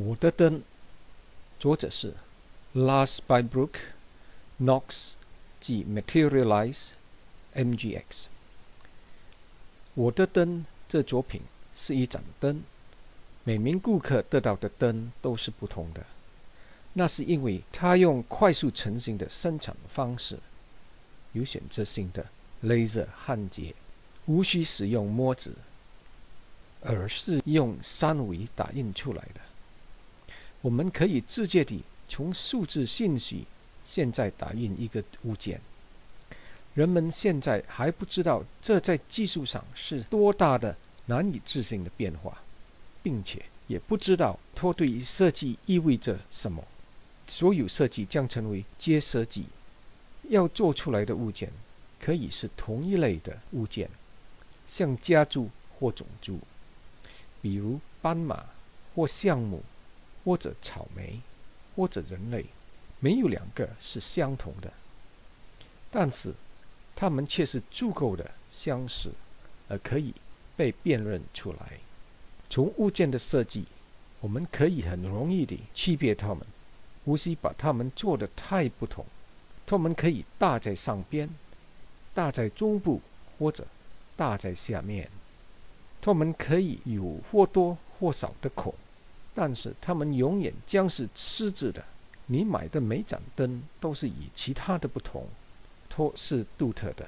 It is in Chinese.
我的灯，作者是 Lars Bybrook Knox 即 Materialize MGX。我的灯这作品是一盏灯，每名顾客得到的灯都是不同的。那是因为他用快速成型的生产方式，有选择性的 laser 焊接，无需使用模子，而是用三维打印出来的。我们可以直接地从数字信息现在打印一个物件。人们现在还不知道这在技术上是多大的难以置信的变化，并且也不知道它对于设计意味着什么。所有设计将成为接设计，要做出来的物件可以是同一类的物件，像家族或种族，比如斑马或橡木。或者草莓，或者人类，没有两个是相同的，但是它们却是足够的相似，而可以被辨认出来。从物件的设计，我们可以很容易地区别它们，无需把它们做得太不同。它们可以大在上边，大在中部，或者大在下面。它们可以有或多或少的孔。但是他们永远将是吃字的。你买的每盏灯都是与其他的不同，都是独特的。